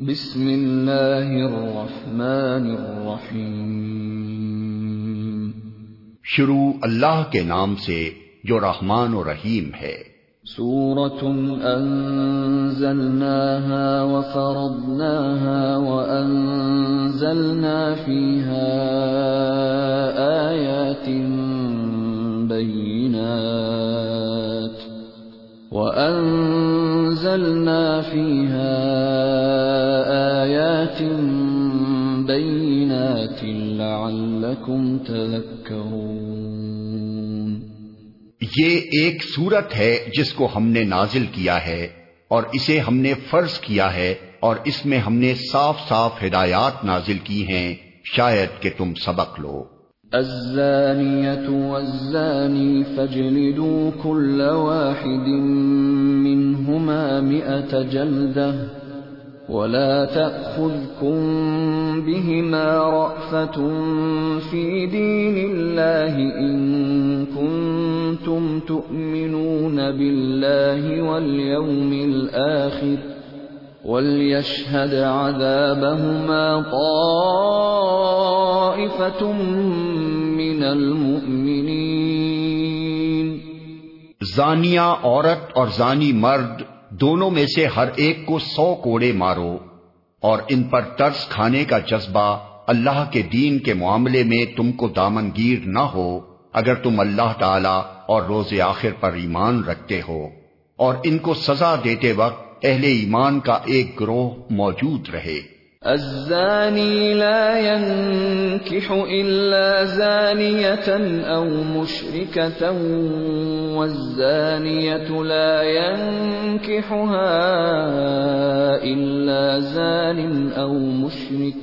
بسم اللہ الرحمن الرحیم۔ شروع اللہ کے نام سے جو رحمان و رحیم ہے۔ سورة أنزلناها وفرضناها وأنزلنا فيها آيات بينات۔ وأنزلنا فيها آيات بينات لعلكم تذكرون یہ ایک صورت ہے جس کو ہم نے نازل کیا ہے اور اسے ہم نے فرض کیا ہے اور اس میں ہم نے صاف صاف ہدایات نازل کی ہیں، شاید کہ تم سبق لو۔ الزانية والزاني فاجلدوا كل واحد منهما مئة جلدة ولا تأخذكم بهما رأفة في دين الله إن كنتم تؤمنون بالله واليوم الآخر وليشهد عذابهما طائفة من المؤمنين زانیہ عورت اور زانی مرد، دونوں میں سے ہر ایک کو سو کوڑے مارو اور ان پر طرز کھانے کا جذبہ اللہ کے دین کے معاملے میں تم کو دامنگیر نہ ہو اگر تم اللہ تعالی اور روز آخر پر ایمان رکھتے ہو اور ان کو سزا دیتے وقت اہل ایمان کا ایک گروہ موجود رہے۔ الزاني لا ينكح إلا زانية أو مشركة والزانية لا ينكحها إلا زان أو مشرك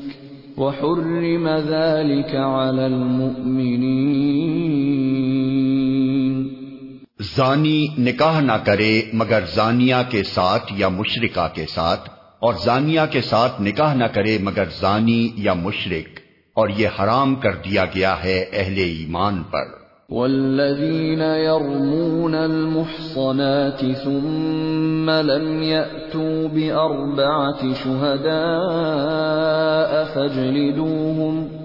وحرم ذلك على المؤمنين زانی نکاح نہ کرے مگر زانیہ کے ساتھ یا مشرکہ کے ساتھ، اور زانیہ کے ساتھ نکاح نہ کرے مگر زانی یا مشرک، اور یہ حرام کر دیا گیا ہے اہل ایمان پر۔ والذین يرمون المحصنات ثم لم يأتوا بأربعة شهداء فاجلدوهم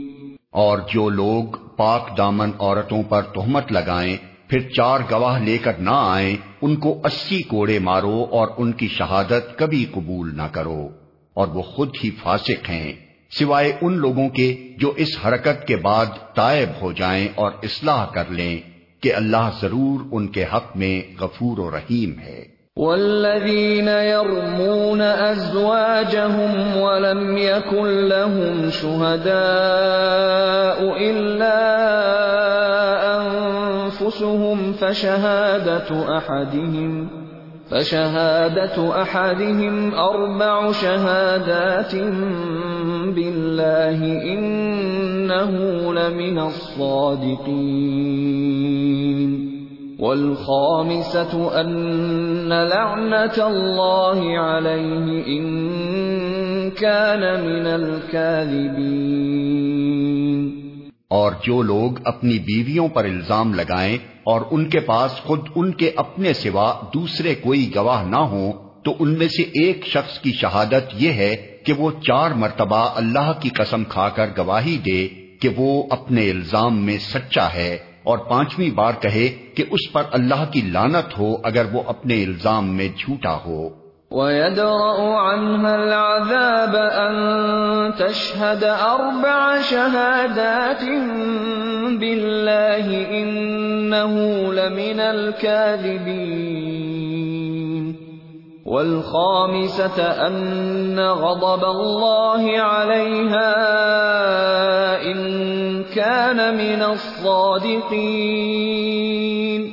اور جو لوگ پاک دامن عورتوں پر تہمت لگائیں، پھر چار گواہ لے کر نہ آئیں، ان کو اسی کوڑے مارو اور ان کی شہادت کبھی قبول نہ کرو۔ اور وہ خود ہی فاسق ہیں۔ سوائے ان لوگوں کے جو اس حرکت کے بعد تائب ہو جائیں اور اصلاح کر لیں کہ اللہ ضرور ان کے حق میں غفور و رحیم ہے۔ والذين يرمون أزواجهم ولم يكن لهم شهداء إلا أنفسهم فشهادة أحدهم فشهادة أحدهم أربع شهادات بالله إنه لمن الصادقين والخامسة أن لعنة الله عليه إن كان من الكاذبين. اور جو لوگ اپنی بیویوں پر الزام لگائیں اور ان کے پاس خود ان کے اپنے سوا دوسرے کوئی گواہ نہ ہوں، تو ان میں سے ایک شخص کی شہادت یہ ہے کہ وہ چار مرتبہ اللہ کی قسم کھا کر گواہی دے کہ وہ اپنے الزام میں سچا ہے۔ اور پانچویں بار کہے کہ اس پر اللہ کی لانت ہو اگر وہ اپنے الزام میں جھوٹا ہو۔ وَيَدْرَأُ عَنْهَا الْعَذَابَ أَن تَشْهَدَ أَرْبَعَ شَهَادَاتٍ بِاللَّهِ إِنَّهُ لَمِنَ الْكَاذِبِينَ والخامسة أن غضب الله عليها إن كان من الصادقين.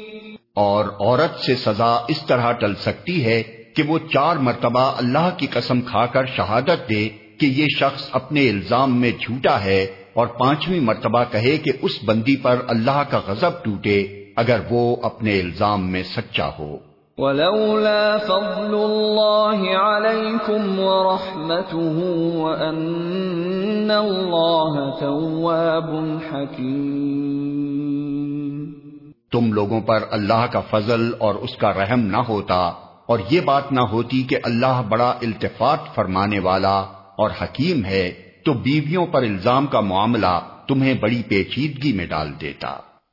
اور عورت سے سزا اس طرح ٹل سکتی ہے کہ وہ چار مرتبہ اللہ کی قسم کھا کر شہادت دے کہ یہ شخص اپنے الزام میں جھوٹا ہے اور پانچویں مرتبہ کہے کہ اس بندی پر اللہ کا غضب ٹوٹے اگر وہ اپنے الزام میں سچا ہو۔ ولولا فضل الله عليكم ورحمته وأن الله تواب حكيم. تم لوگوں پر اللہ کا فضل اور اس کا رحم نہ ہوتا اور یہ بات نہ ہوتی کہ اللہ بڑا التفات فرمانے والا اور حکیم ہے تو بیویوں پر الزام کا معاملہ تمہیں بڑی پیچیدگی میں ڈال دیتا۔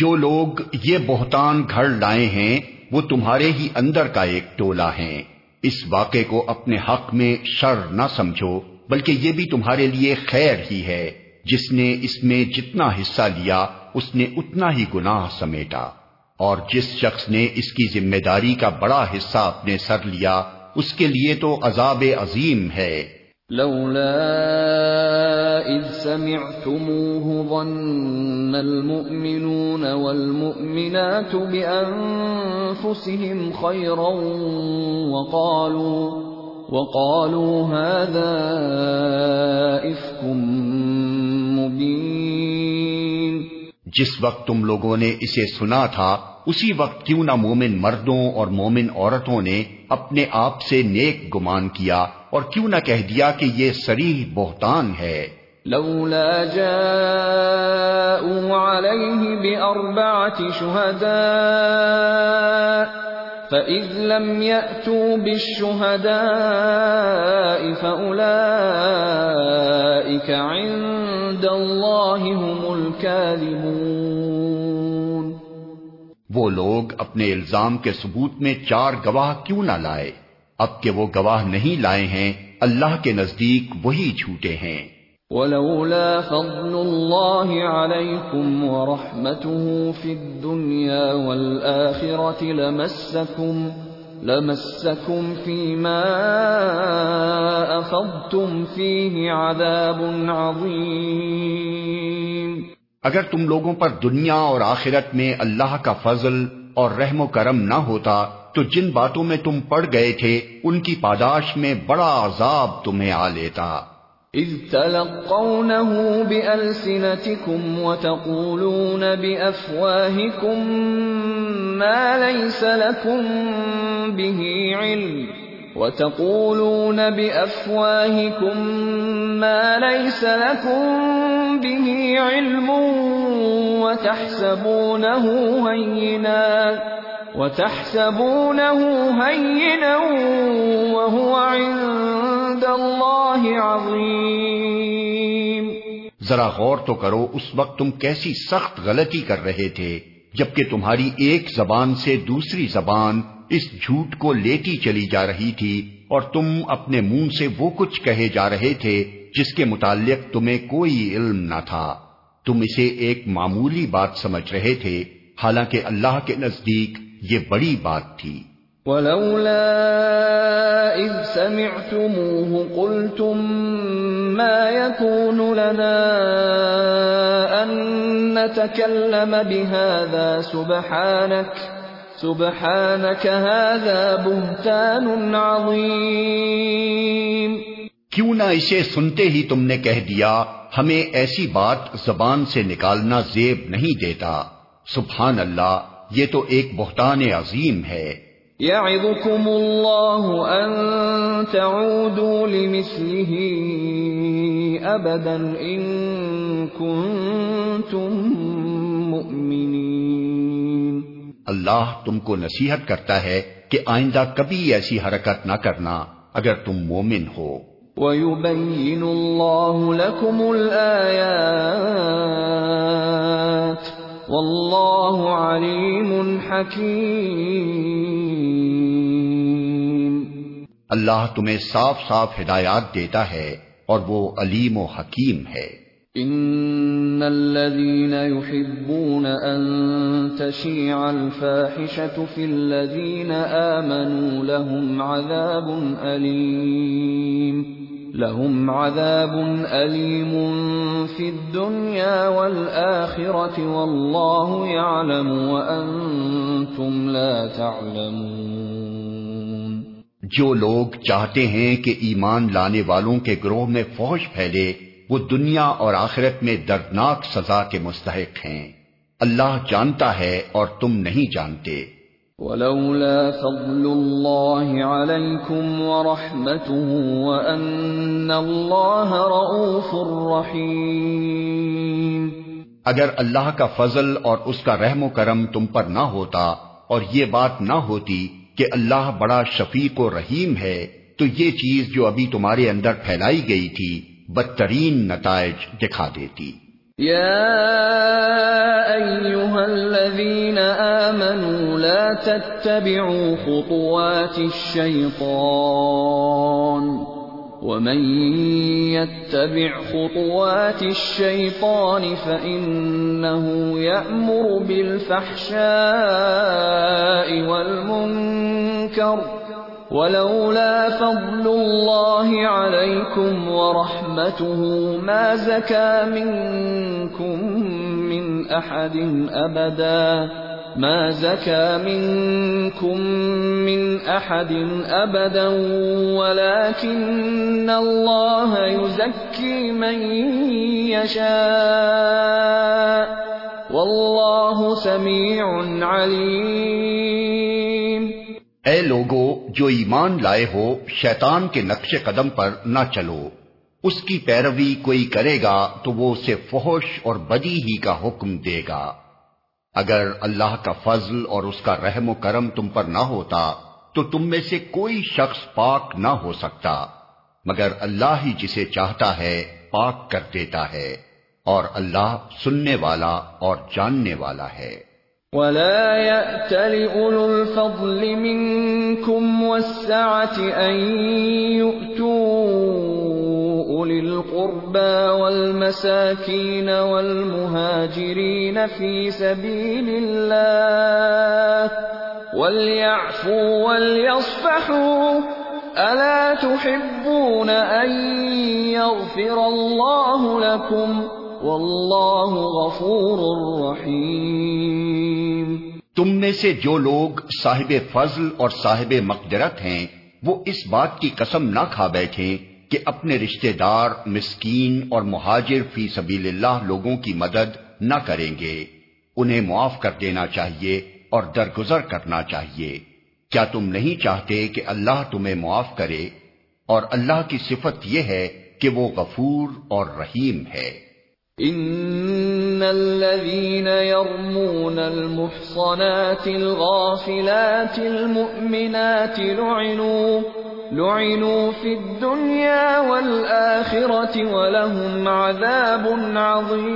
جو لوگ یہ بہتان گھر لائے ہیں، وہ تمہارے ہی اندر کا ایک ٹولہ ہیں۔ اس واقعے کو اپنے حق میں شر نہ سمجھو، بلکہ یہ بھی تمہارے لیے خیر ہی ہے۔ جس نے اس میں جتنا حصہ لیا، اس نے اتنا ہی گناہ سمیٹا۔ اور جس شخص نے اس کی ذمہ داری کا بڑا حصہ اپنے سر لیا، اس کے لیے تو عذاب عظیم ہے۔ لولا اذ سمعتموه ظن المؤمنون والمؤمنات بانفسهم خيرا وقالوا وقالوا هذا افك مبين جس وقت تم لوگوں نے اسے سنا تھا، اسی وقت کیوں نہ مومن مردوں اور مومن عورتوں نے اپنے آپ سے نیک گمان کیا؟ اور کیوں نہ کہہ دیا کہ یہ سریح بہتان ہے۔ لولا جاءوا عليه بأربعة شهداء فإذ لم يأتوا بالشهداء فأولئك عند الله هم الكاذبون۔ وہ لوگ اپنے الزام کے ثبوت میں چار گواہ کیوں نہ لائے؟ اب کہ وہ گواہ نہیں لائے ہیں اللہ کے نزدیک وہی جھوٹے ہیں۔ ولولا فضل الله عليكم ورحمته في الدنيا والآخرة لمسكم لمسكم فيما أفضتم فيه عذاب عظيم۔ اگر تم لوگوں پر دنیا اور آخرت میں اللہ کا فضل اور رحم و کرم نہ ہوتا تو جن باتوں میں تم پڑ گئے تھے، ان کی پاداش میں بڑا عذاب تمہیں آ لیتا۔ اذ تلقونه بألسنتكم وتقولون بأفواهكم ما ليس لكم به علم، وتقولون بأفواهكم ما ليس لكم به علم وتحسبونه هينا وتحسبونه هينا وهو عند الله عظيم ذرا غور تو کرو، اس وقت تم کیسی سخت غلطی کر رہے تھے، جبکہ تمہاری ایک زبان سے دوسری زبان اس جھوٹ کو لیتی چلی جا رہی تھی، اور تم اپنے منہ سے وہ کچھ کہے جا رہے تھے، جس کے متعلق تمہیں کوئی علم نہ تھا۔ تم اسے ایک معمولی بات سمجھ رہے تھے، حالانکہ اللہ کے نزدیک یہ بڑی بات تھی۔ ولولا اذ سمعتموه قلتم ما يكون لنا ان نتكلم بهذا سبحانك سبحانك هذا بهتان عظيم۔ کیوں نہ اسے سنتے ہی تم نے کہہ دیا ہمیں ایسی بات زبان سے نکالنا زیب نہیں دیتا۔ سبحان اللہ یہ تو ایک بہتان عظیم ہے۔ يعظكم الله ان تعودوا لمثله ابدا ان كنتم مؤمنين اللہ تم کو نصیحت کرتا ہے کہ آئندہ کبھی ایسی حرکت نہ کرنا اگر تم مومن ہو۔ وَيُبَيِّنُ اللَّهُ لَكُمُ الْآيَاتِ وَاللَّهُ عَلِيمٌ حَكِيمٌ اللہ تمہیں صاف صاف ہدایات دیتا ہے اور وہ علیم و حکیم ہے۔ ان الذين يحبون ان تشيع الفاحشه في الذين امنوا لهم عذاب اليم لهم عذاب اليم في الدنيا والاخره والله يعلم وانتم لا تعلمون. جو لوگ چاہتے ہیں کہ ایمان لانے والوں کے گروہ میں فوج پھیلے، وہ دنیا اور آخرت میں دردناک سزا کے مستحق ہیں۔ اللہ جانتا ہے اور تم نہیں جانتے۔ ولولا فضل الله عليكم ورحمته وأن الله رؤوف رحيم. اگر اللہ کا فضل اور اس کا رحم و کرم تم پر نہ ہوتا اور یہ بات نہ ہوتی کہ اللہ بڑا شفیق و رحیم ہے تو یہ چیز جو ابھی تمہارے اندر پھیلائی گئی تھی بدترین نتائج دکھا دیتی۔ الذين آمنوا لا تتبعوا خطوات الشيطان ومن يتبع خطوات الشيطان فإنه يأمر بالفحشاء والمنكر ولولا فضل الله عليكم ورحمته ما زكى منكم من احد ابدا ما زكى منكم من احد ابدا ولكن الله يزكي من يشاء والله سميع عليم اے لوگو، جو ایمان لائے ہو، شیطان کے نقش قدم پر نہ چلو۔ اس کی پیروی کوئی کرے گا تو وہ اسے فحش اور بدی ہی کا حکم دے گا۔ اگر اللہ کا فضل اور اس کا رحم و کرم تم پر نہ ہوتا، تو تم میں سے کوئی شخص پاک نہ ہو سکتا۔ مگر اللہ ہی جسے چاہتا ہے، پاک کر دیتا ہے۔ اور اللہ سننے والا اور جاننے والا ہے۔ ولا يأتل أولو الفضل منكم والسعة أن يؤتوا أولي القربى والمساكين والمهاجرين في سبيل الله وليعفوا وليصفحوا ألا تحبون أن يغفر الله لكم ؟ واللہ غفور رحیم تم میں سے جو لوگ صاحب فضل اور صاحب مقدرت ہیں، وہ اس بات کی قسم نہ کھا بیٹھے کہ اپنے رشتہ دار، مسکین اور مہاجر فی سبیل اللہ لوگوں کی مدد نہ کریں گے۔ انہیں معاف کر دینا چاہیے اور درگزر کرنا چاہیے۔ کیا تم نہیں چاہتے کہ اللہ تمہیں معاف کرے؟ اور اللہ کی صفت یہ ہے کہ وہ غفور اور رحیم ہے۔ ان الذين يرمون المحصنات الغافلات المؤمنات لعنوا لعنوا في الدنيا والآخرة ولهم عذاب عظيم.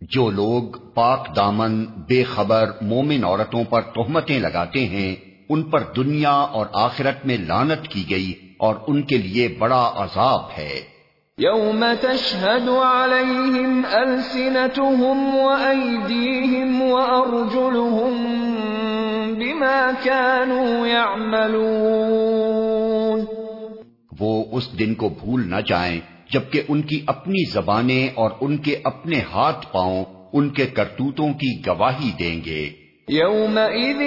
جو لوگ پاک دامن، بے خبر، مومن عورتوں پر تہمتیں لگاتے ہیں، ان پر دنیا اور آخرت میں لانت کی گئی اور ان کے لیے بڑا عذاب ہے۔ يوم تشهد عليهم ألسنتهم وأيديهم وأرجلهم بما كانوا يعملون وہ اس دن کو بھول نہ جائیں جبکہ ان کی اپنی زبانیں اور ان کے اپنے ہاتھ پاؤں ان کے کرتوتوں کی گواہی دیں گے۔ يومئذ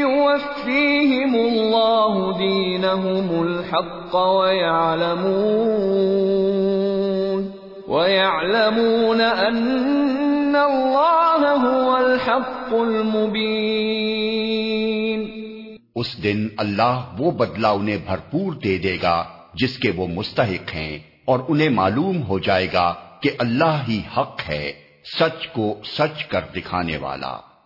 يوفيهم الله دينهم الحق ويعلمون ويعلمون أن الله هو الحق المبين اس دن اللہ وہ بدلہ انہیں بھرپور دے دے گا جس کے وہ مستحق ہیں اور انہیں معلوم ہو جائے گا کہ اللہ ہی حق ہے، سچ کو سچ کر دکھانے والا۔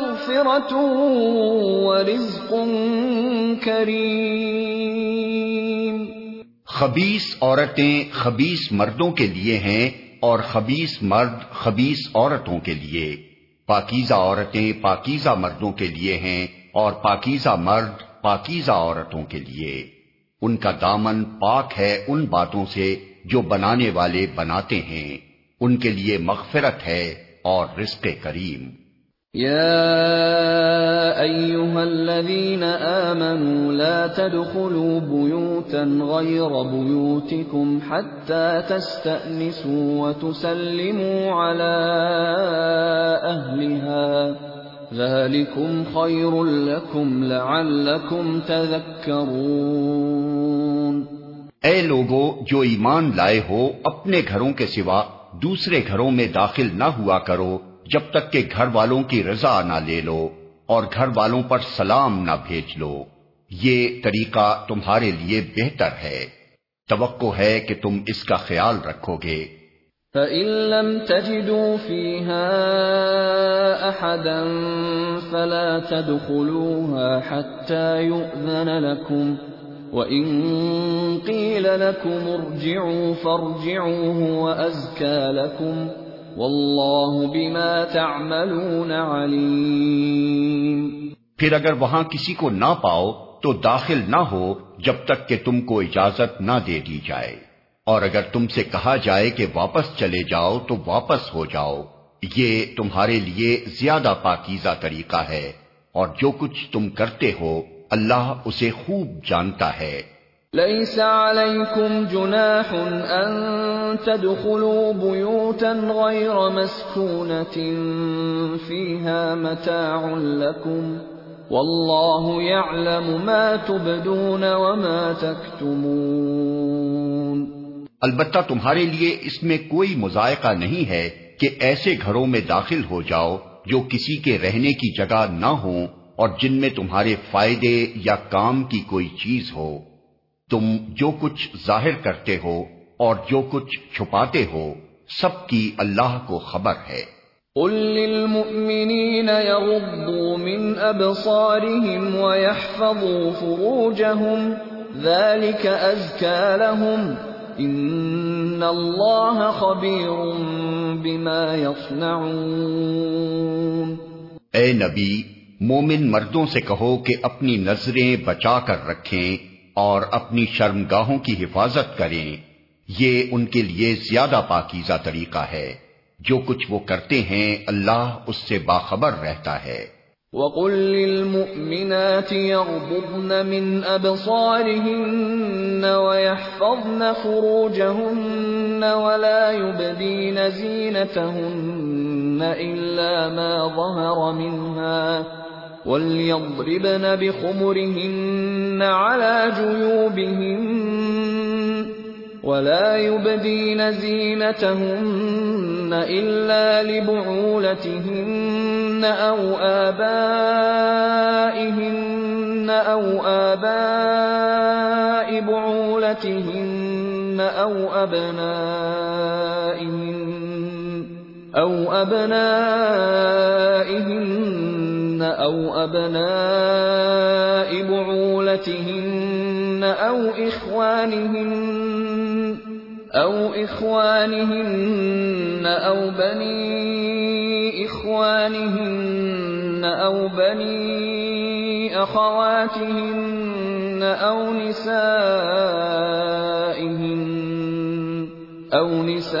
مغفرة ورزق كريم. خبیس عورتیں خبیس مردوں کے لیے ہیں اور خبیس مرد خبیس عورتوں کے لیے. پاکیزہ عورتیں پاکیزہ مردوں کے لیے ہیں اور پاکیزہ مرد پاکیزہ عورتوں کے لیے. ان کا دامن پاک ہے ان باتوں سے جو بنانے والے بناتے ہیں. ان کے لیے مغفرت ہے اور رزق کریم. يا أيها الذين آمنوا لا تدخلوا بيوتا غير بيوتكم حتى تستأنسوا وتسلموا على أهلها ذلكم خير لكم لعلكم تذكرون اے لوگو، جو ایمان لائے ہو، اپنے گھروں کے سوا دوسرے گھروں میں داخل نہ ہوا کرو۔ جب تک کہ گھر والوں کی رضا نہ لے لو اور گھر والوں پر سلام نہ بھیج لو، یہ طریقہ تمہارے لیے بہتر ہے۔ توقع ہے کہ تم اس کا خیال رکھو گے۔ فَإِن لَّمْ تَجِدُوا فِيهَا أَحَدًا فَلَا تَدْخُلُوهَا حَتَّى يُؤْذَنَ لَكُمْ وَإِن قِيلَ لَكُمْ ارْجِعُوا فَارْجِعُوا هُوَ أَزْكَىٰ لَكُمْ واللہ بما تعملون علیم۔ پھر اگر وہاں کسی کو نہ پاؤ تو داخل نہ ہو جب تک کہ تم کو اجازت نہ دے دی جائے۔ اور اگر تم سے کہا جائے کہ واپس چلے جاؤ تو واپس ہو جاؤ۔ یہ تمہارے لیے زیادہ پاکیزہ طریقہ ہے۔ اور جو کچھ تم کرتے ہو، اللہ اسے خوب جانتا ہے۔ ليس عليكم جناح أن تدخلوا بيوتا غير مسكونة فيها متاع لكم والله يعلم ما تبدون وما تكتمون البتہ تمہارے لیے اس میں کوئی مذائقہ نہیں ہے کہ ایسے گھروں میں داخل ہو جاؤ جو کسی کے رہنے کی جگہ نہ ہوں اور جن میں تمہارے فائدے یا کام کی کوئی چیز ہو۔ تم جو کچھ ظاہر کرتے ہو اور جو کچھ چھپاتے ہو سب کی اللہ کو خبر ہے۔ قل للمؤمنين يغضوا من أبصارهم ويحفظوا فروجهم ذلك لهم۔ خبير بما يصنعون۔ اے نبی مومن مردوں سے کہو کہ اپنی نظریں بچا کر رکھیں۔ اور اپنی شرمگاہوں کی حفاظت کریں۔ یہ ان کے لیے زیادہ پاکیزہ طریقہ ہے۔ جو کچھ وہ کرتے ہیں، اللہ اس سے باخبر رہتا ہے۔ وَقُل لِّلْمُؤْمِنَاتِ يَغْضُضْنَ مِنْ أَبْصَارِهِنَّ وَيَحْفَظْنَ فُرُوجَهُنَّ وَلَا يُبْدِينَ زِينَتَهُنَّ إِلَّا مَا ظَهَرَ مِنْهَا وليضربن بخمرهن على جيوبهن ولا يبدين زينتهن إلا لبعولتهن أو آبائهن أو آباء بعولتهن أو أبنائهن أو أبنائهن أو أبناء بعولتهن أو إخوانهن أو إخوانهن أو بني إخوانهن أو بني أخواتهن أو نسائهن أو نسائهن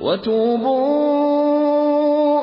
وتوبوا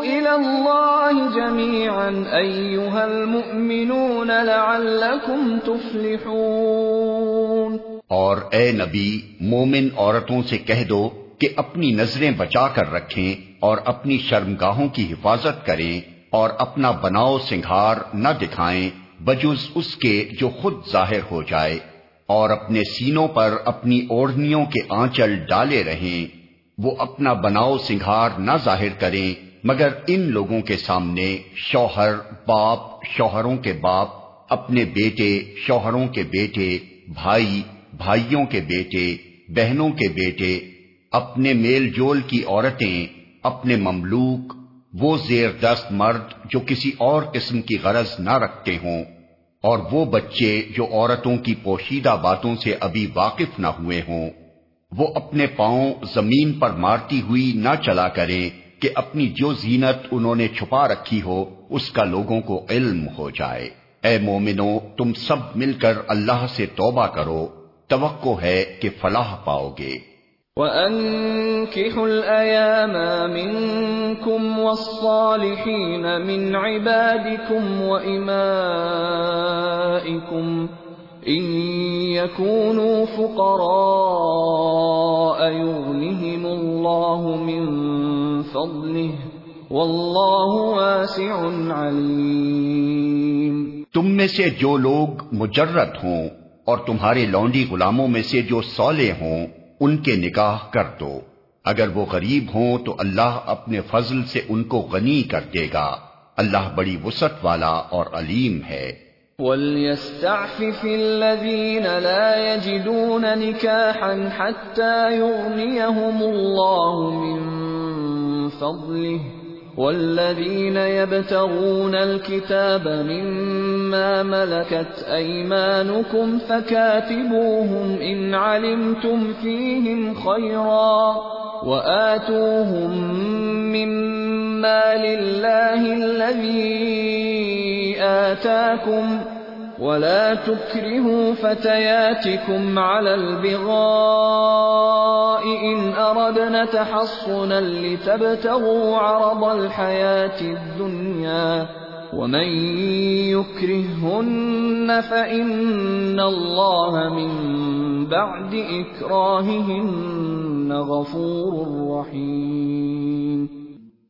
إلى الله جميعا أيها المؤمنون لعلكم تفلحون اور اے نبی، مومن عورتوں سے کہہ دو کہ اپنی نظریں بچا کر رکھیں اور اپنی شرمگاہوں کی حفاظت کریں اور اپنا بناؤ سنگھار نہ دکھائیں بجز اس کے جو خود ظاہر ہو جائے اور اپنے سینوں پر اپنی اوڑھنیوں کے آنچل ڈالے رہیں۔ وہ اپنا بناؤ سنگھار نہ ظاہر کریں، مگر ان لوگوں کے سامنے شوہر، باپ، شوہروں کے باپ، اپنے بیٹے، شوہروں کے بیٹے، بھائی، بھائیوں کے بیٹے، بہنوں کے بیٹے، اپنے میل جول کی عورتیں، اپنے مملوک، وہ زیر دست مرد جو کسی اور قسم کی غرض نہ رکھتے ہوں، اور وہ بچے جو عورتوں کی پوشیدہ باتوں سے ابھی واقف نہ ہوئے ہوں۔ وہ اپنے پاؤں زمین پر مارتی ہوئی نہ چلا کریں کہ اپنی جو زینت انہوں نے چھپا رکھی ہو، اس کا لوگوں کو علم ہو جائے۔ اے مومنو تم سب مل کر اللہ سے توبہ کرو۔ توقع ہے کہ فلاح پاؤ گے۔ وَأَنكِحُوا الْأَيَامَ مِنكُمْ وَالصَّالِحِينَ مِنْ عِبَادِكُمْ وَإِمَائِكُمْ إِن يَكُونُوا فُقَرَاءَ يُغْنِهِمُ اللَّهُ مِن فَضْلِهِ وَاللَّهُ وَاسِعٌ تم میں سے جو لوگ مجرد ہوں اور تمہارے لونڈی غلاموں میں سے جو سولے ہوں، ان کے نکاح کر دو۔ اگر وہ غریب ہوں تو اللہ اپنے فضل سے ان کو غنی کر دے گا۔ اللہ بڑی وسط والا اور علیم ہے۔ وَلْيَسْتَعْفِفِ الَّذِينَ لَا يَجِدُونَ نِكَاحًا حَتَّى يُغْنِيَهُمُ اللَّهُ مِن فَضْلِهِ والذين يبتغون الكتاب مما ملكت أيمانكم فكاتبوهم إن علمتم فيهم خيرا وآتوهم مما لله الذي آتاكم ولا تكرهوا فتياتكم على البغاء إن أردنا تحصنا لتبتغوا عرض الحياة الدنيا ومن يكرهن فإن الله من بعد إكراههن غفور رحيم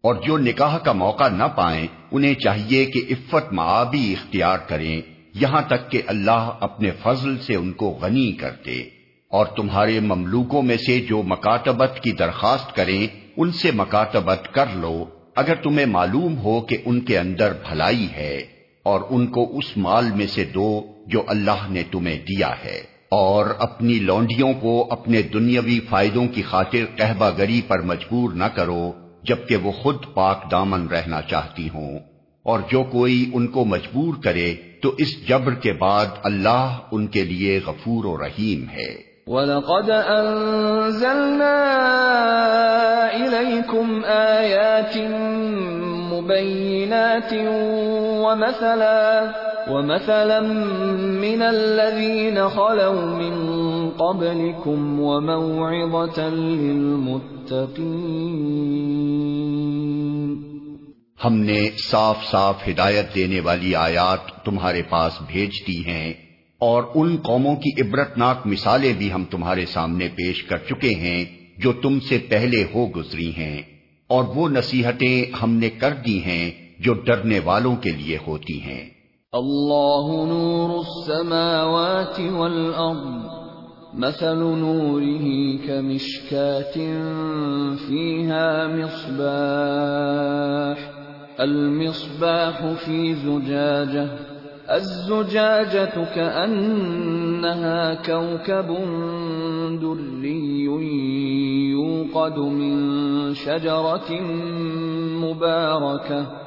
اور جو نکاح کا موقع نہ پائیں، انہیں چاہیے کہ عفت معابی اختیار کریں۔ یہاں تک کہ اللہ اپنے فضل سے ان کو غنی کر دے اور تمہارے مملوکوں میں سے جو مکاتبت کی درخواست کریں، ان سے مکاتبت کر لو۔ اگر تمہیں معلوم ہو کہ ان کے اندر بھلائی ہے، اور ان کو اس مال میں سے دو جو اللہ نے تمہیں دیا ہے۔ اور اپنی لونڈیوں کو اپنے دنیاوی فائدوں کی خاطر قہبہ گری پر مجبور نہ کرو۔ جبکہ وہ خود پاک دامن رہنا چاہتی ہوں۔ اور جو کوئی ان کو مجبور کرے، تو اس جبر کے بعد اللہ ان کے لیے غفور و رحیم ہے۔ وَلَقَدْ أَنزَلْنَا إِلَيْكُمْ آيَاتٍ مُبَيِّنَاتٍ وَمَثَلًا وَمَثَلًا مِنَ الَّذِينَ خَلَوْا مِن قَبْلِكُمْ وَمَوْعِظَةً لِّلْمُتَّقِينَ. ہم نے صاف صاف ہدایت دینے والی آیات تمہارے پاس بھیج دی ہیں اور ان قوموں کی عبرتناک مثالیں بھی ہم تمہارے سامنے پیش کر چکے ہیں جو تم سے پہلے ہو گزری ہیں اور وہ نصیحتیں ہم نے کر دی ہیں جو ڈرنے والوں کے لیے ہوتی ہیں۔ اللہ نور السماوات والارض مثل نوره كمشكات فيها مصباح، المصباح في زجاجة، الزجاجة كأنها كوكب دري يوقد من شجرة مباركة.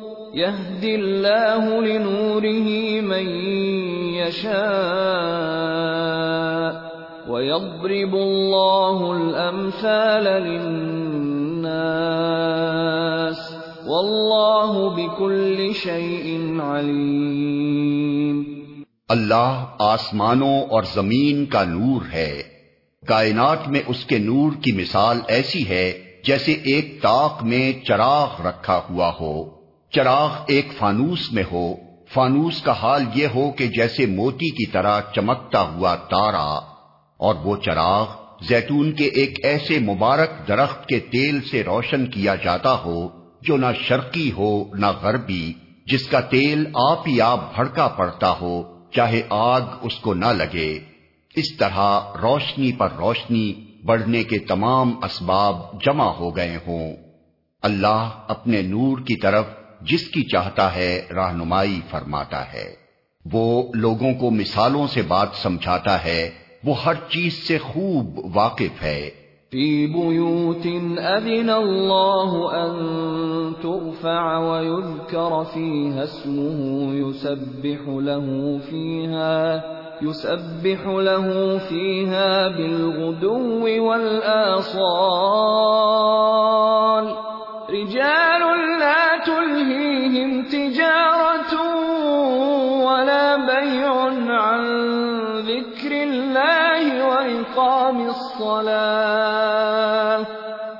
يهدي الله لنوره من يشاء ويضرب الله الأمثال للناس والله بكل شيء عليم. اللہ آسمانوں اور زمین کا نور ہے۔ کائنات میں اس کے نور کی مثال ایسی ہے جیسے ایک تاک میں چراغ رکھا ہوا ہو۔ چراغ ایک فانوس میں ہو۔ فانوس کا حال یہ ہو کہ جیسے موتی کی طرح چمکتا ہوا تارا، اور وہ چراغ زیتون کے ایک ایسے مبارک درخت کے تیل سے روشن کیا جاتا ہو جو نہ شرقی ہو نہ غربی، جس کا تیل آپ ہی آپ بھڑکا پڑتا ہو، چاہے آگ اس کو نہ لگے۔ اس طرح روشنی پر روشنی بڑھنے کے تمام اسباب جمع ہو گئے ہوں۔ اللہ اپنے نور کی طرف جس کی چاہتا ہے رہنمائی فرماتا ہے۔ وہ لوگوں کو مثالوں سے بات سمجھاتا ہے۔ وہ ہر چیز سے خوب واقف ہے۔ فی بیوت اذن اللہ ان ترفع ويذکر فیها اسمه يسبح له فیها يسبح له فيها بالغدو والآصال۔ رجال لا تلهيهم تجارة ولا بيع عن ذكر الله وإقام الصلاة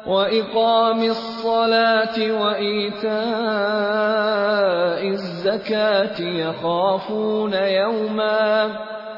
وإقام الصلاة وإيتاء الزكاة يخافون يوماً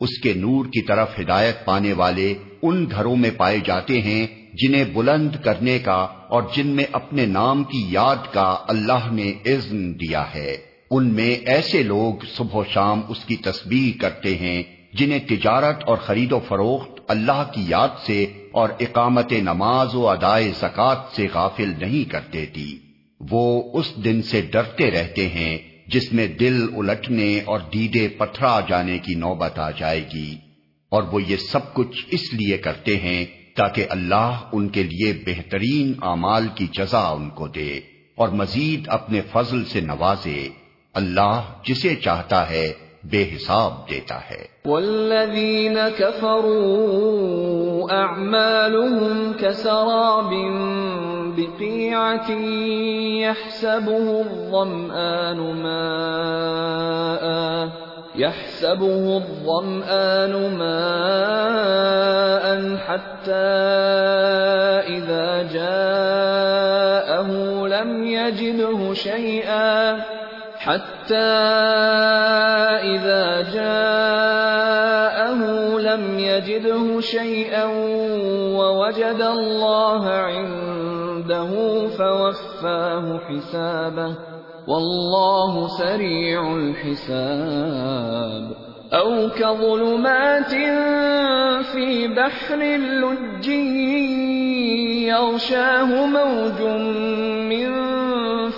اس کے نور کی طرف ہدایت پانے والے ان گھروں میں پائے جاتے ہیں جنہیں بلند کرنے کا اور جن میں اپنے نام کی یاد کا اللہ نے اذن دیا ہے۔ ان میں ایسے لوگ صبح و شام اس کی تسبیح کرتے ہیں جنہیں تجارت اور خرید و فروخت اللہ کی یاد سے اور اقامت نماز و ادائے زکوٰۃ سے غافل نہیں کرتے تھی وہ اس دن سے ڈرتے رہتے ہیں جس میں دل الٹنے اور دیدے پتھرا جانے کی نوبت آ جائے گی اور وہ یہ سب کچھ اس لیے کرتے ہیں تاکہ اللہ ان کے لیے بہترین اعمال کی جزا ان کو دے اور مزید اپنے فضل سے نوازے۔ اللہ جسے چاہتا ہے بے حساب دیتا ہے۔ والذین کفروا اعمالهم كسراب بقیعة يحسبه الظمآن ماء يحسبه الظمآن ماء حتى إذا جاءه لم يجده شيئا حتى إذا جاءه لم يجده شيئا ووجد الله عنده فوفاه حسابه. والله سريع الحساب. أو كظلمات في بحر اللج يغشاه موج من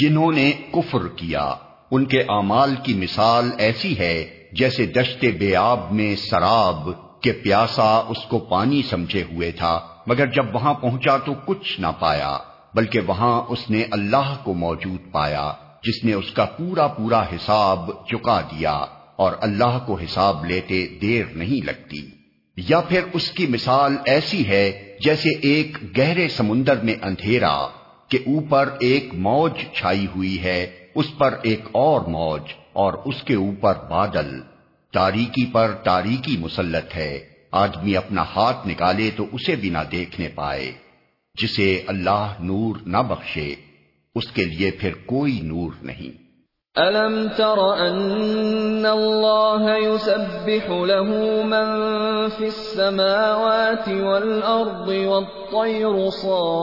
جنہوں نے کفر کیا۔ ان کے اعمال کی مثال ایسی ہے جیسے دشت بے آب میں سراب کے پیاسا اس کو پانی سمجھے ہوئے تھا، مگر جب وہاں پہنچا تو کچھ نہ پایا، بلکہ وہاں اس نے اللہ کو موجود پایا، جس نے اس کا پورا پورا حساب چکا دیا اور اللہ کو حساب لیتے دیر نہیں لگتی۔ یا پھر اس کی مثال ایسی ہے جیسے ایک گہرے سمندر میں اندھیرا کہ اوپر ایک موج چھائی ہوئی ہے، اس پر ایک اور موج اور اس کے اوپر بادل۔ تاریکی پر تاریکی مسلط ہے۔ آدمی اپنا ہاتھ نکالے تو اسے بھی نہ دیکھنے پائے، جسے اللہ نور نہ بخشے۔ اس کے لیے پھر کوئی نور نہیں۔ أَلَمْ تَرَ أَنَّ اللَّهَ يُسَبِّحُ لَهُ مَن فِي السَّمَاوَاتِ وَالْأَرْضِ وَالطَّيْرُ صَافَّاتٍ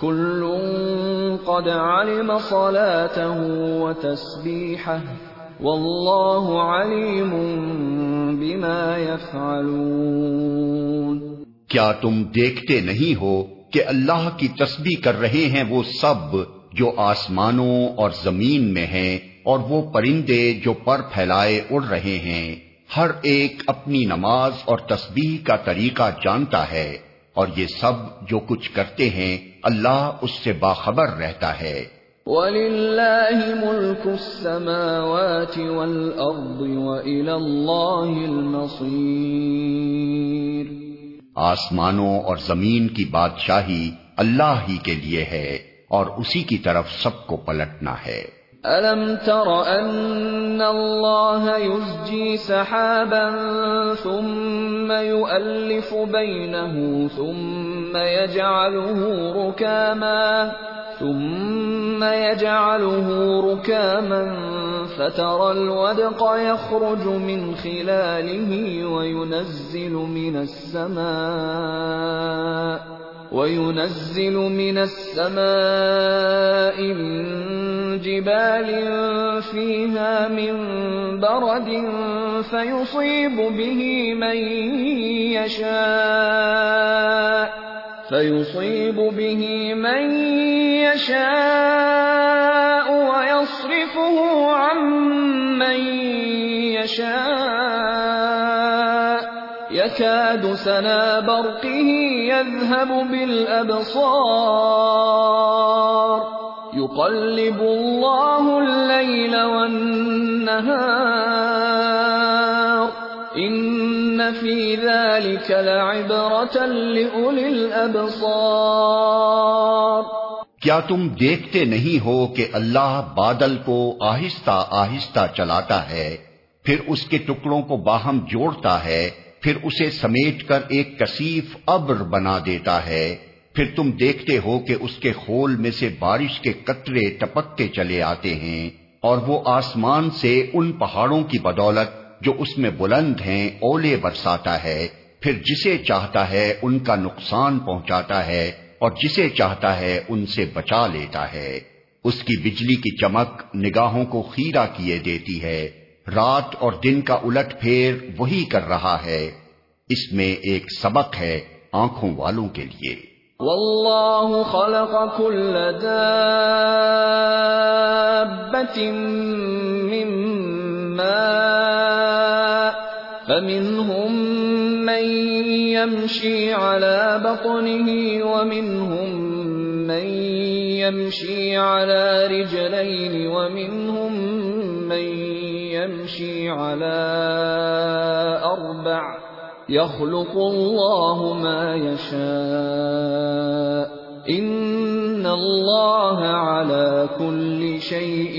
كُلٌّ قَدْ عَلِمَ صَلَاتَهُ وَتَسْبِيحَهُ وَاللَّهُ عَلِيمٌ بِمَا يَفْعَلُونَ کیا تم دیکھتے نہیں ہو کہ اللہ کی تسبیح کر رہے ہیں وہ سب جو آسمانوں اور زمین میں ہیں اور وہ پرندے جو پر پھیلائے اڑ رہے ہیں۔ ہر ایک اپنی نماز اور تسبیح کا طریقہ جانتا ہے اور یہ سب جو کچھ کرتے ہیں، اللہ اس سے باخبر رہتا ہے۔ وَلِلَّهِ مُلْكُ السَّمَاوَاتِ وَالْأَرْضِ وَإِلَى اللَّهِ الْمَصِيرِ آسمانوں اور زمین کی بادشاہی اللہ ہی کے لیے ہے اور اسی کی طرف سب کو پلٹنا ہے۔ أَلَمْ تَرَ أَنَّ اللَّهَ يُزْجِي سَحَابًا ثُمَّ يُؤَلِّفُ بَيْنَهُ ثُمَّ يَجْعَلُهُ رُكَامًا ثم يجعله ركاما فترى الودق يخرج من خلاله وينزل من السماء وينزل من السماء من جبال فيها من برد فيصيب به من يشاء فيصيب به من يشاء ويصرفه عن من يشاء يكاد سنا برقه يذهب بالأبصار يقلب الله الليل والنهار إن کیا تم دیکھتے نہیں ہو کہ اللہ بادل کو آہستہ آہستہ چلاتا ہے، پھر اس کے ٹکڑوں کو باہم جوڑتا ہے، پھر اسے سمیٹ کر ایک کثیف ابر بنا دیتا ہے۔ پھر تم دیکھتے ہو کہ اس کے خول میں سے بارش کے قطرے ٹپکتے چلے آتے ہیں اور وہ آسمان سے ان پہاڑوں کی بدولت جو اس میں بلند ہیں، اولے برساتا ہے، پھر جسے چاہتا ہے ان کا نقصان پہنچاتا ہے، اور جسے چاہتا ہے ان سے بچا لیتا ہے۔ اس کی بجلی کی چمک نگاہوں کو خیرہ کیے دیتی ہے۔ رات اور دن کا الٹ پھیر وہی کر رہا ہے۔ اس میں ایک سبق ہے آنکھوں والوں کے لیے۔ واللہ خلق كل من ماء۔ فمنهم من يمشي على بطنه ومنهم من يمشي على رجلين ومنهم من يمشي على أربع يخلق الله ما يشاء ان اللہ على كل شيء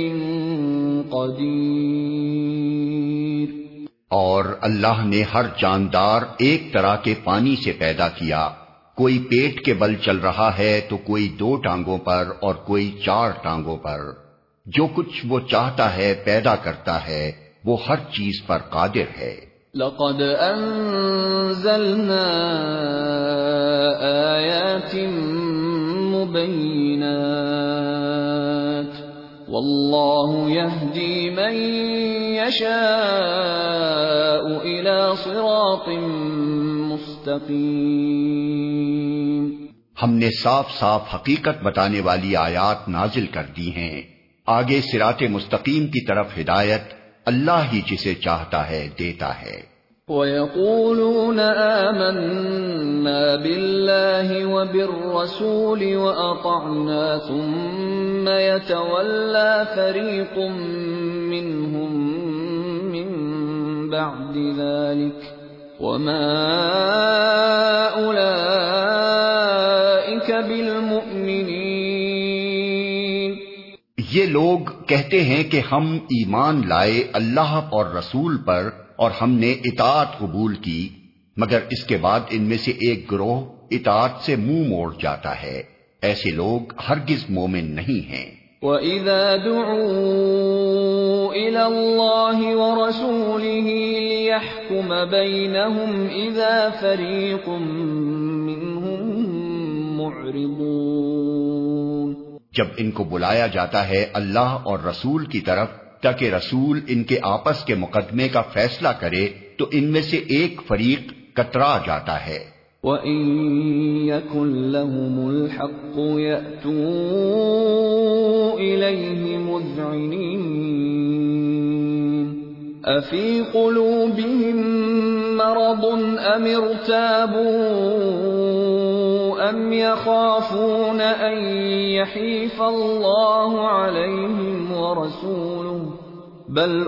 قدیر اور اللہ نے ہر جاندار ایک طرح کے پانی سے پیدا کیا۔ کوئی پیٹ کے بل چل رہا ہے تو کوئی دو ٹانگوں پر اور کوئی چار ٹانگوں پر۔ جو کچھ وہ چاہتا ہے پیدا کرتا ہے، وہ ہر چیز پر قادر ہے۔ لقد انزلنا آیات مبینات۔ واللہ يهدی من يشاء الى صراط مستقیم ہم نے صاف صاف حقیقت بتانے والی آیات نازل کر دی ہیں۔ آگے سرات مستقیم کی طرف ہدایت اللہ ہی جسے چاہتا ہے دیتا ہے۔ وَيَقُولُونَ آمَنَّا بِاللَّهِ وَبِالرَّسُولِ وَأَطَعْنَا ثُمَّ يَتَوَلَّى فَرِيقٌ مِّنْهُمْ مِّن بَعْدِ ذَلِكَ وَمَا أُولَئِكَ بِالْمُؤْمِنِينَ یہ لوگ کہتے ہیں کہ ہم ایمان لائے اللہ اور رسول پر اور ہم نے اطاعت قبول کی مگر اس کے بعد ان میں سے ایک گروہ اطاعت سے منہ مو موڑ جاتا ہے۔ ایسے لوگ ہرگز مومن نہیں ہیں۔ وَإِذَا دُعُوا إِلَى اللَّهِ وَرَسُولِهِ لِيَحْكُمَ بَيْنَهُمْ إِذَا فَرِيقٌ مِّنْهُمْ مُعْرِضُونَ۔ جب ان کو بلایا جاتا ہے اللہ اور رسول کی طرف تاکہ رسول ان کے آپس کے مقدمے کا فیصلہ کرے تو ان میں سے ایک فریق کترا جاتا ہے۔ وَإِن يَكُن لَّهُمُ الْحَقُّ يَأْتُوا إِلَيْهِ مُذْعِنِينَ أَفِي قُلُوبِهِم مَّرَضٌ أَمِ ارْتَابُوا ام يخافون ان يحيف الله عليهم ورسوله بل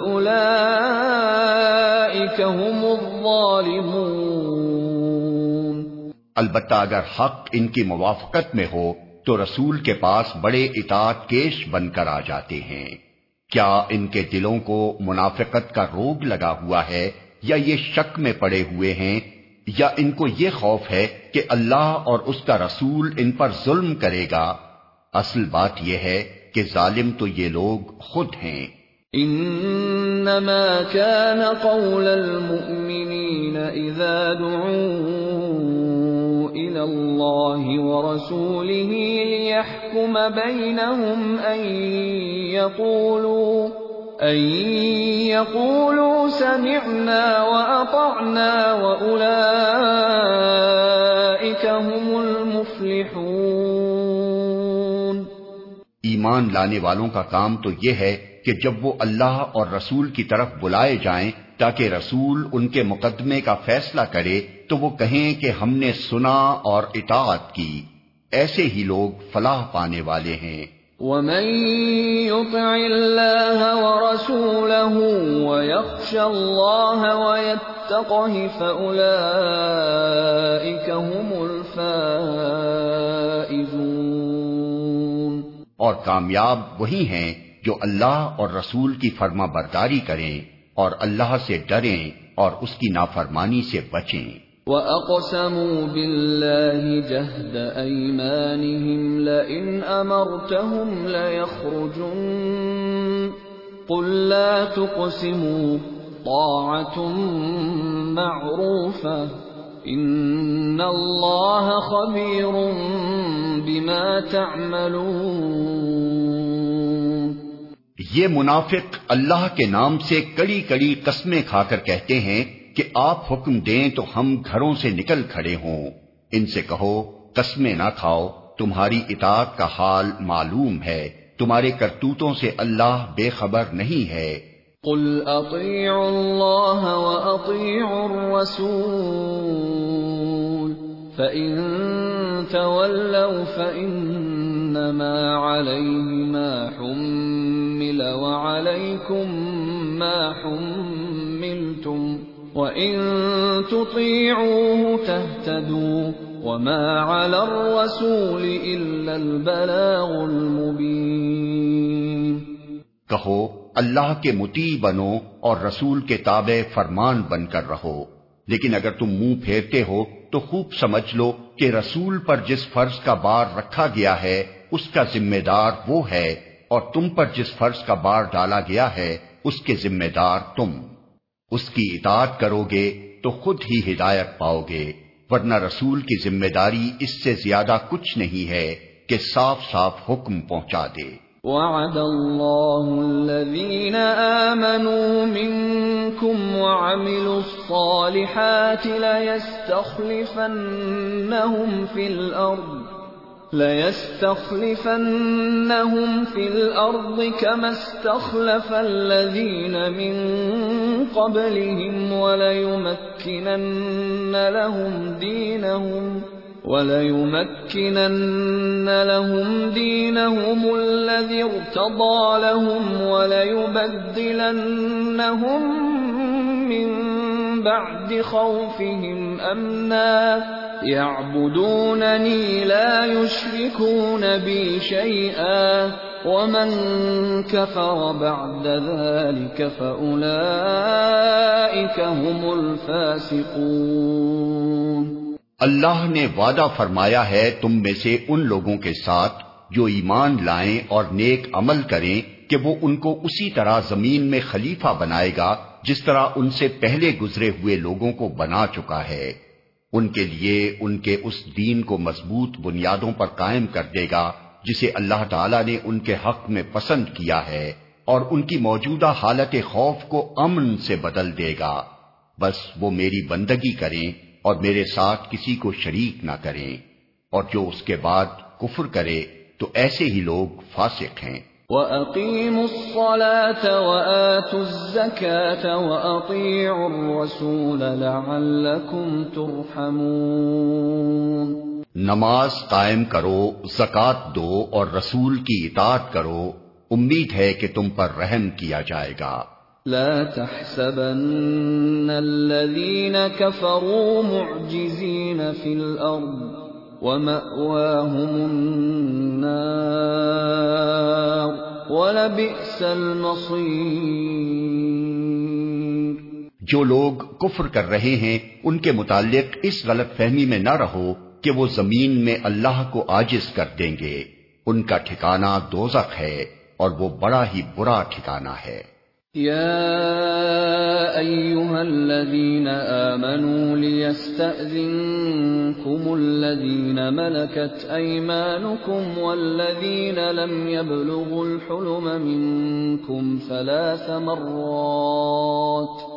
هم الظالمون البتہ اگر حق ان کی موافقت میں ہو، تو رسول کے پاس بڑے اطاعت کیش بن کر آ جاتے ہیں۔ کیا ان کے دلوں کو منافقت کا روگ لگا ہوا ہے یا یہ شک میں پڑے ہوئے ہیں؟ یا ان کو یہ خوف ہے کہ اللہ اور اس کا رسول ان پر ظلم کرے گا؟ اصل بات یہ ہے کہ ظالم تو یہ لوگ خود ہیں۔ انما كان قول المؤمنين اذا دعوا الى الله ورسوله ليحكم بينهم ان يقولوا ان يقولوا سمعنا واطعنا واولئك هم المفلحون ایمان لانے والوں کا کام تو یہ ہے کہ جب وہ اللہ اور رسول کی طرف بلائے جائیں تاکہ رسول ان کے مقدمے کا فیصلہ کرے تو وہ کہیں کہ ہم نے سنا اور اطاعت کی۔ ایسے ہی لوگ فلاح پانے والے ہیں۔ ومن يطع الله ورسوله ويخشى الله ويتقه فأولئك هم الفائزون۔ اور کامیاب وہی ہیں جو اللہ اور رسول کی فرما برداری کریں اور اللہ سے ڈریں اور اس کی نافرمانی سے بچیں۔ وَأَقْسَمُوا بِاللَّهِ جَهْدَ أَيْمَانِهِمْ لَئِنْ أَمَرْتَهُمْ لَيَخْرُجُنَّ قُل لَّا تُقْسِمُوا طَاعَةٌ مَّعْرُوفَةٌ إِنَّ اللَّهَ خَبِيرٌ بِمَا تَعْمَلُونَ یہ منافق اللہ کے نام سے کڑی کڑی قسمیں کھا کر کہتے ہیں کہ آپ حکم دیں تو ہم گھروں سے نکل کھڑے ہوں۔ ان سے کہو، قسمیں نہ کھاؤ، تمہاری اطاعت کا حال معلوم ہے۔ تمہارے کرتوتوں سے اللہ بے خبر نہیں ہے۔ قل اطیعوا اللہ واطیعوا الرسول، فإن تولوا فإنما عليه ما حمل وعليكم ما حملتم وَإِن تُطِيعُوهُ تَهْتَدُوا وَمَا عَلَى الرَّسُولِ إِلَّا الْبَلَاغُ الْمُبِينُ کہو، اللہ کے متی بنو اور رسول کے تابع فرمان بن کر رہو۔ لیکن اگر تم منہ پھیرتے ہو، تو خوب سمجھ لو کہ رسول پر جس فرض کا بار رکھا گیا ہے، اس کا ذمہ دار وہ ہے۔ اور تم پر جس فرض کا بار ڈالا گیا ہے، اس کے ذمہ دار تم۔ اس کی اطاعت کرو گے تو خود ہی ہدایت پاؤ گے، ورنہ رسول کی ذمہ داری اس سے زیادہ کچھ نہیں ہے کہ صاف صاف حکم پہنچا دے۔ وعد الله الذين آمنوا منكم وعملوا الصالحات ليستخلفنهم في الأرض لَيَسْتَخْلِفَنَّهُمْ فِي الْأَرْضِ كَمَا اسْتَخْلَفَ الَّذِينَ مِن قَبْلِهِمْ وَلَيُمَكِّنَنَّ لَهُمْ دِينَهُمْ وَلَيُمَكِّنَنَّ لَهُمْ دِينَهُمُ الَّذِي ارْتَضَىٰ لَهُمْ وَلَيُبَدِّلَنَّهُم مِّن بَعْدِ خَوْفِهِمْ أَمْنًا يعبدونني لا يشركون بي شيئا، ومن كفر بعد ذلك فأولئك هم الفاسقون۔ اللہ نے وعدہ فرمایا ہے تم میں سے ان لوگوں کے ساتھ جو ایمان لائیں اور نیک عمل کریں کہ وہ ان کو اسی طرح زمین میں خلیفہ بنائے گا جس طرح ان سے پہلے گزرے ہوئے لوگوں کو بنا چکا ہے۔ ان کے لیے ان کے اس دین کو مضبوط بنیادوں پر قائم کر دے گا جسے اللہ تعالیٰ نے ان کے حق میں پسند کیا ہے اور ان کی موجودہ حالت خوف کو امن سے بدل دے گا۔ بس وہ میری بندگی کریں اور میرے ساتھ کسی کو شریک نہ کریں۔ اور جو اس کے بعد کفر کرے تو ایسے ہی لوگ فاسق ہیں۔ وَأَقِيمُوا الصَّلَاةَ وَآتُوا الزَّكَاةَ وَأَطِيعُوا الرَّسُولَ لَعَلَّكُمْ تُرْحَمُونَ نماز قائم کرو زکات دو اور رسول کی اطاعت کرو امید ہے کہ تم پر رحم کیا جائے گا۔ لا تحسبن الذين كفروا معجزين في الأرض ومأواهم النار۔ ولبئس المصير۔ جو لوگ کفر کر رہے ہیں، ان کے متعلق اس غلط فہمی میں نہ رہو کہ وہ زمین میں اللہ کو آجز کر دیں گے۔ ان کا ٹھکانہ دوزخ ہے اور وہ بڑا ہی برا ٹھکانہ ہے۔ يا أيها الذين آمنوا ليستأذنكم الذين ملكت أيمانكم والذين لم يبلغوا الحلم منكم ثلاث مرات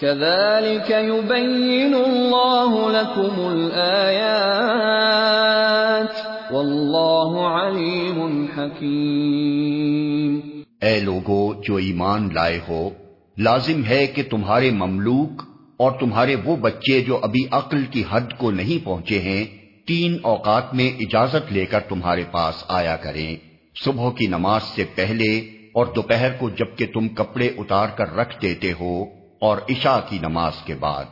كذلك يبين الله لكم الآيات والله عليم حكيم اے لوگو، جو ایمان لائے ہو، لازم ہے کہ تمہارے مملوک اور تمہارے وہ بچے جو ابھی عقل کی حد کو نہیں پہنچے ہیں، تین اوقات میں اجازت لے کر تمہارے پاس آیا کریں۔ صبح کی نماز سے پہلے اور دوپہر کو جبکہ تم کپڑے اتار کر رکھ دیتے ہو اور عشاء کی نماز کے بعد۔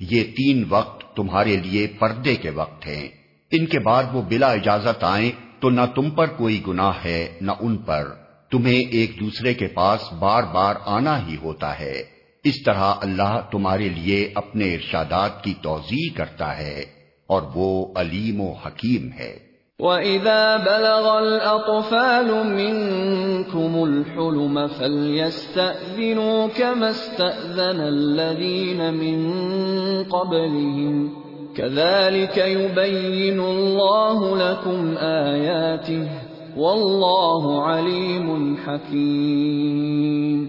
یہ تین وقت تمہارے لیے پردے کے وقت ہیں۔ ان کے بعد وہ بلا اجازت آئیں تو نہ تم پر کوئی گناہ ہے نہ ان پر۔ تمہیں ایک دوسرے کے پاس بار بار آنا ہی ہوتا ہے۔ اس طرح اللہ تمہارے لیے اپنے ارشادات کی توضیع کرتا ہے اور وہ علیم و حکیم ہے۔ وَإِذَا بَلَغَ الْأَطْفَالُ مِنْكُمُ الْحُلُمَ فَلْيَسْتَأْذِنُوا كَمَا اسْتَأْذَنَ الَّذِينَ مِنْ قَبْلِهِمْ كَذَلِكَ يُبَيِّنُ اللَّهُ لَكُمْ آيَاتِهِ وَاللَّهُ عَلِيمٌ حَكِيمٌ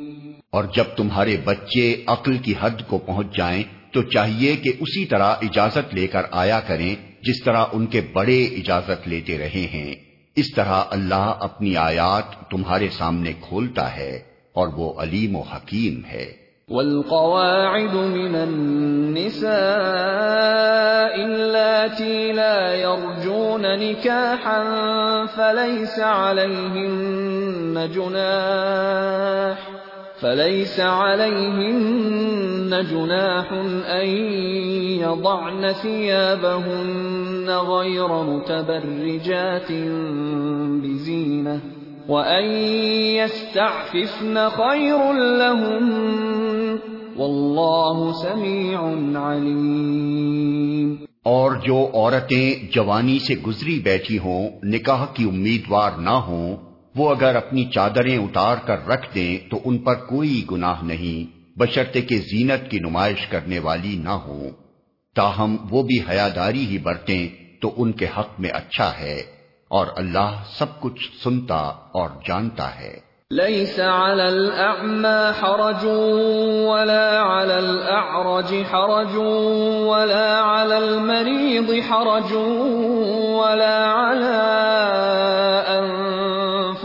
اور جب تمہارے بچے عقل کی حد کو پہنچ جائیں تو چاہیے کہ اسی طرح اجازت لے کر آیا کریں جس طرح ان کے بڑے اجازت لیتے رہے ہیں، اس طرح اللہ اپنی آیات تمہارے سامنے کھولتا ہے اور وہ علیم و حکیم ہے۔ والقواعد من النساء اللاتي لا يرجون نكاحا فليس عليهن جناح فليس عليهن جناح أن يضعن ثيابهن غير متبرجات بزينة وأن يستعففن خير لهم والله سميع عليم اور جو عورتیں جوانی سے گزری بیٹھی ہوں، نکاح کی امیدوار نہ ہوں وہ اگر اپنی چادریں اتار کر رکھ دیں تو ان پر کوئی گناہ نہیں، بشرطے کے زینت کی نمائش کرنے والی نہ ہوں۔ تاہم، وہ بھی حیاداری ہی برتیں تو ان کے حق میں اچھا ہے، اور اللہ سب کچھ سنتا اور جانتا ہے۔ ليس على الأعمى حرج ولا على الأعرج حرج ولا على المريض حرج ولا على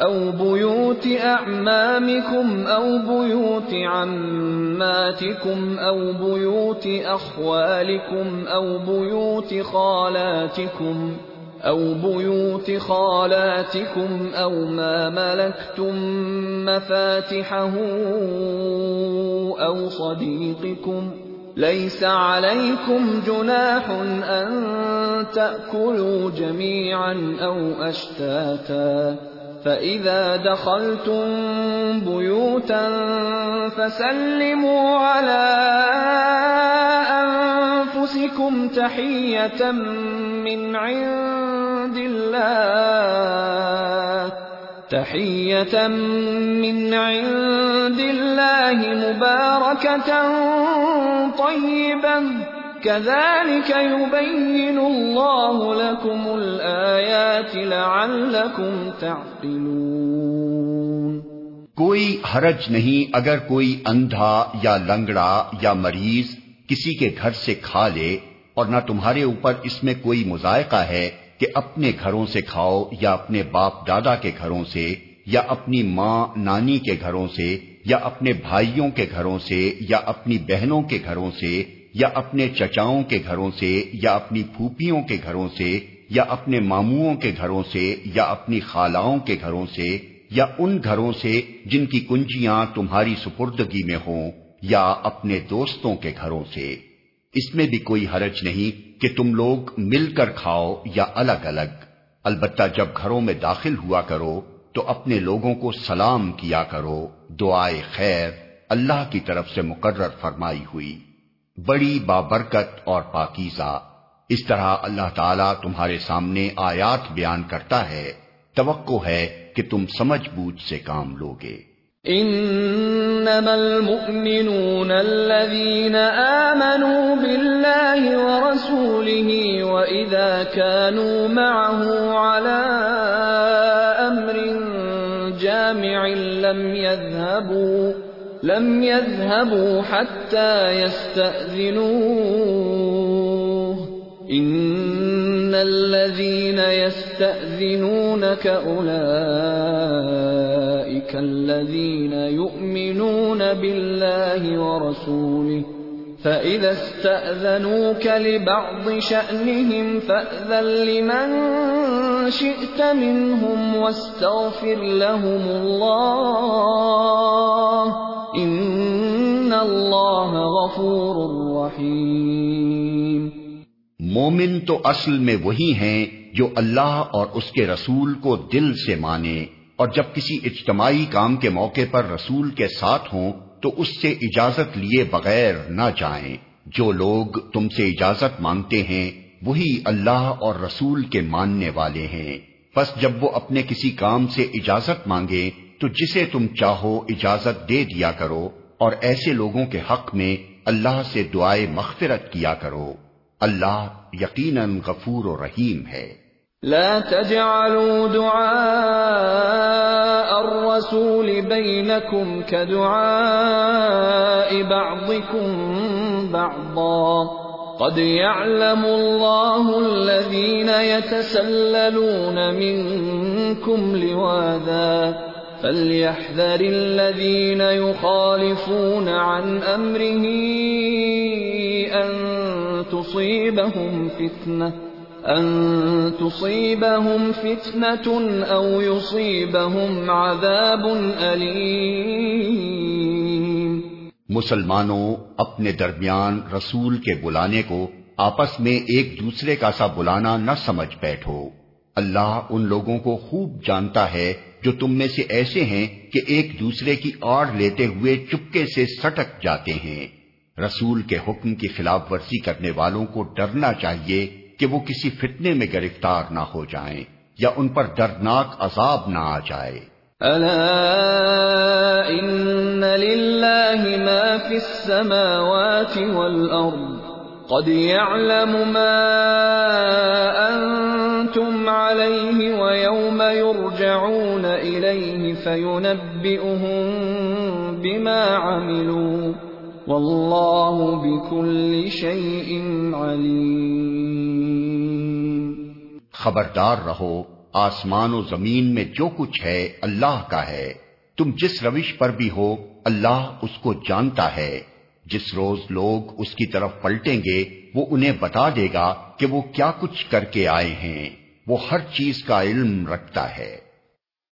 أو بيوت أعمامكم أو بيوت عماتكم أو بيوت أخوالكم أو بيوت خالاتكم أو بيوت خالاتكم أو ما ملكتم مفاتحه أو صديقكم ليس عليكم جناح أن تأكلوا جميعا أو أشتاتا فإذا دخلتم بيوتا فسلموا على أنفسكم تحية من عند الله تحية من عند الله مباركة طيبة كذلك يبين الله لكم الآيات لعلكم تعقلون. کوئی حرج نہیں اگر کوئی اندھا یا لنگڑا یا مریض کسی کے گھر سے کھا لے اور نہ تمہارے اوپر اس میں کوئی مذائقہ ہے کہ اپنے گھروں سے کھاؤ یا اپنے باپ دادا کے گھروں سے یا اپنی ماں نانی کے گھروں سے یا اپنے بھائیوں کے گھروں سے یا اپنی بہنوں کے گھروں سے یا اپنے چچاؤں کے گھروں سے، یا اپنی پھوپھیوں کے گھروں سے، یا اپنے ماموؤں کے گھروں سے، یا اپنی خالاؤں کے گھروں سے، یا ان گھروں سے جن کی کنجیاں تمہاری سپردگی میں ہوں، یا اپنے دوستوں کے گھروں سے۔ اس میں بھی کوئی حرج نہیں کہ تم لوگ مل کر کھاؤ یا الگ الگ۔ البتہ جب گھروں میں داخل ہوا کرو، تو اپنے لوگوں کو سلام کیا کرو۔ دعائے خیر اللہ کی طرف سے مقرر فرمائی ہوئی۔ بڑی بابرکت اور پاکیزہ۔ اس طرح اللہ تعالیٰ تمہارے سامنے آیات بیان کرتا ہے۔ توقع ہے کہ تم سمجھ بوجھ سے کام لوگے۔ انما المؤمنون الذين آمنوا بالله ورسوله واذا كانوا معه على امر جامع لم يذهبوا لم يذهبوا حتى يستأذنوه. إن الذين يستأذنونك أولئك الذين يؤمنون بالله ورسوله. فإذا استأذنوك لبعض شأنهم فأذن لمن شئت منهم واستغفر لهم الله. ان اللہ غفور رحیم مومن تو اصل میں وہی ہیں جو اللہ اور اس کے رسول کو دل سے مانے اور جب کسی اجتماعی کام کے موقع پر رسول کے ساتھ ہوں تو اس سے اجازت لیے بغیر نہ جائیں۔ جو لوگ تم سے اجازت مانگتے ہیں، وہی اللہ اور رسول کے ماننے والے ہیں۔ بس جب وہ اپنے کسی کام سے اجازت مانگے تو جسے تم چاہو اجازت دے دیا کرو اور ایسے لوگوں کے حق میں اللہ سے دعائے مغفرت کیا کرو۔ اللہ یقیناً غفور و رحیم ہے۔ لا تجعلوا دعاء الرسول بينكم كدعاء بعضكم بعضا۔ قد يعلم الله الذين يتسللون منكم لواذا۔ فليحذر الذين يخالفون عن أمره أن تصيبهم فتنة أن تصيبهم فتنة أو يصيبهم عذاب أليم مسلمانوں اپنے درمیان رسول کے بلانے کو آپس میں ایک دوسرے کا سا بلانا نہ سمجھ بیٹھو۔ اللہ ان لوگوں کو خوب جانتا ہے جو تم میں سے ایسے ہیں کہ ایک دوسرے کی آڑ لیتے ہوئے چپکے سے سٹک جاتے ہیں۔ رسول کے حکم کی خلاف ورزی کرنے والوں کو ڈرنا چاہیے کہ وہ کسی فتنے میں گرفتار نہ ہو جائیں یا ان پر دردناک عذاب نہ آ جائے۔ الا ان لله ما في السماوات والارض قد يعلم ما انتم عليه ويوم يرجعون اليه فينبئهم بما عملوا والله بكل شيء عليم خبردار رہو، آسمان و زمین میں جو کچھ ہے اللہ کا ہے۔ تم جس روش پر بھی ہو، اللہ اس کو جانتا ہے۔ جس روز لوگ اس کی طرف پلٹیں گے، وہ انہیں بتا دے گا کہ وہ کیا کچھ کر کے آئے ہیں۔ وہ ہر چیز کا علم رکھتا ہے۔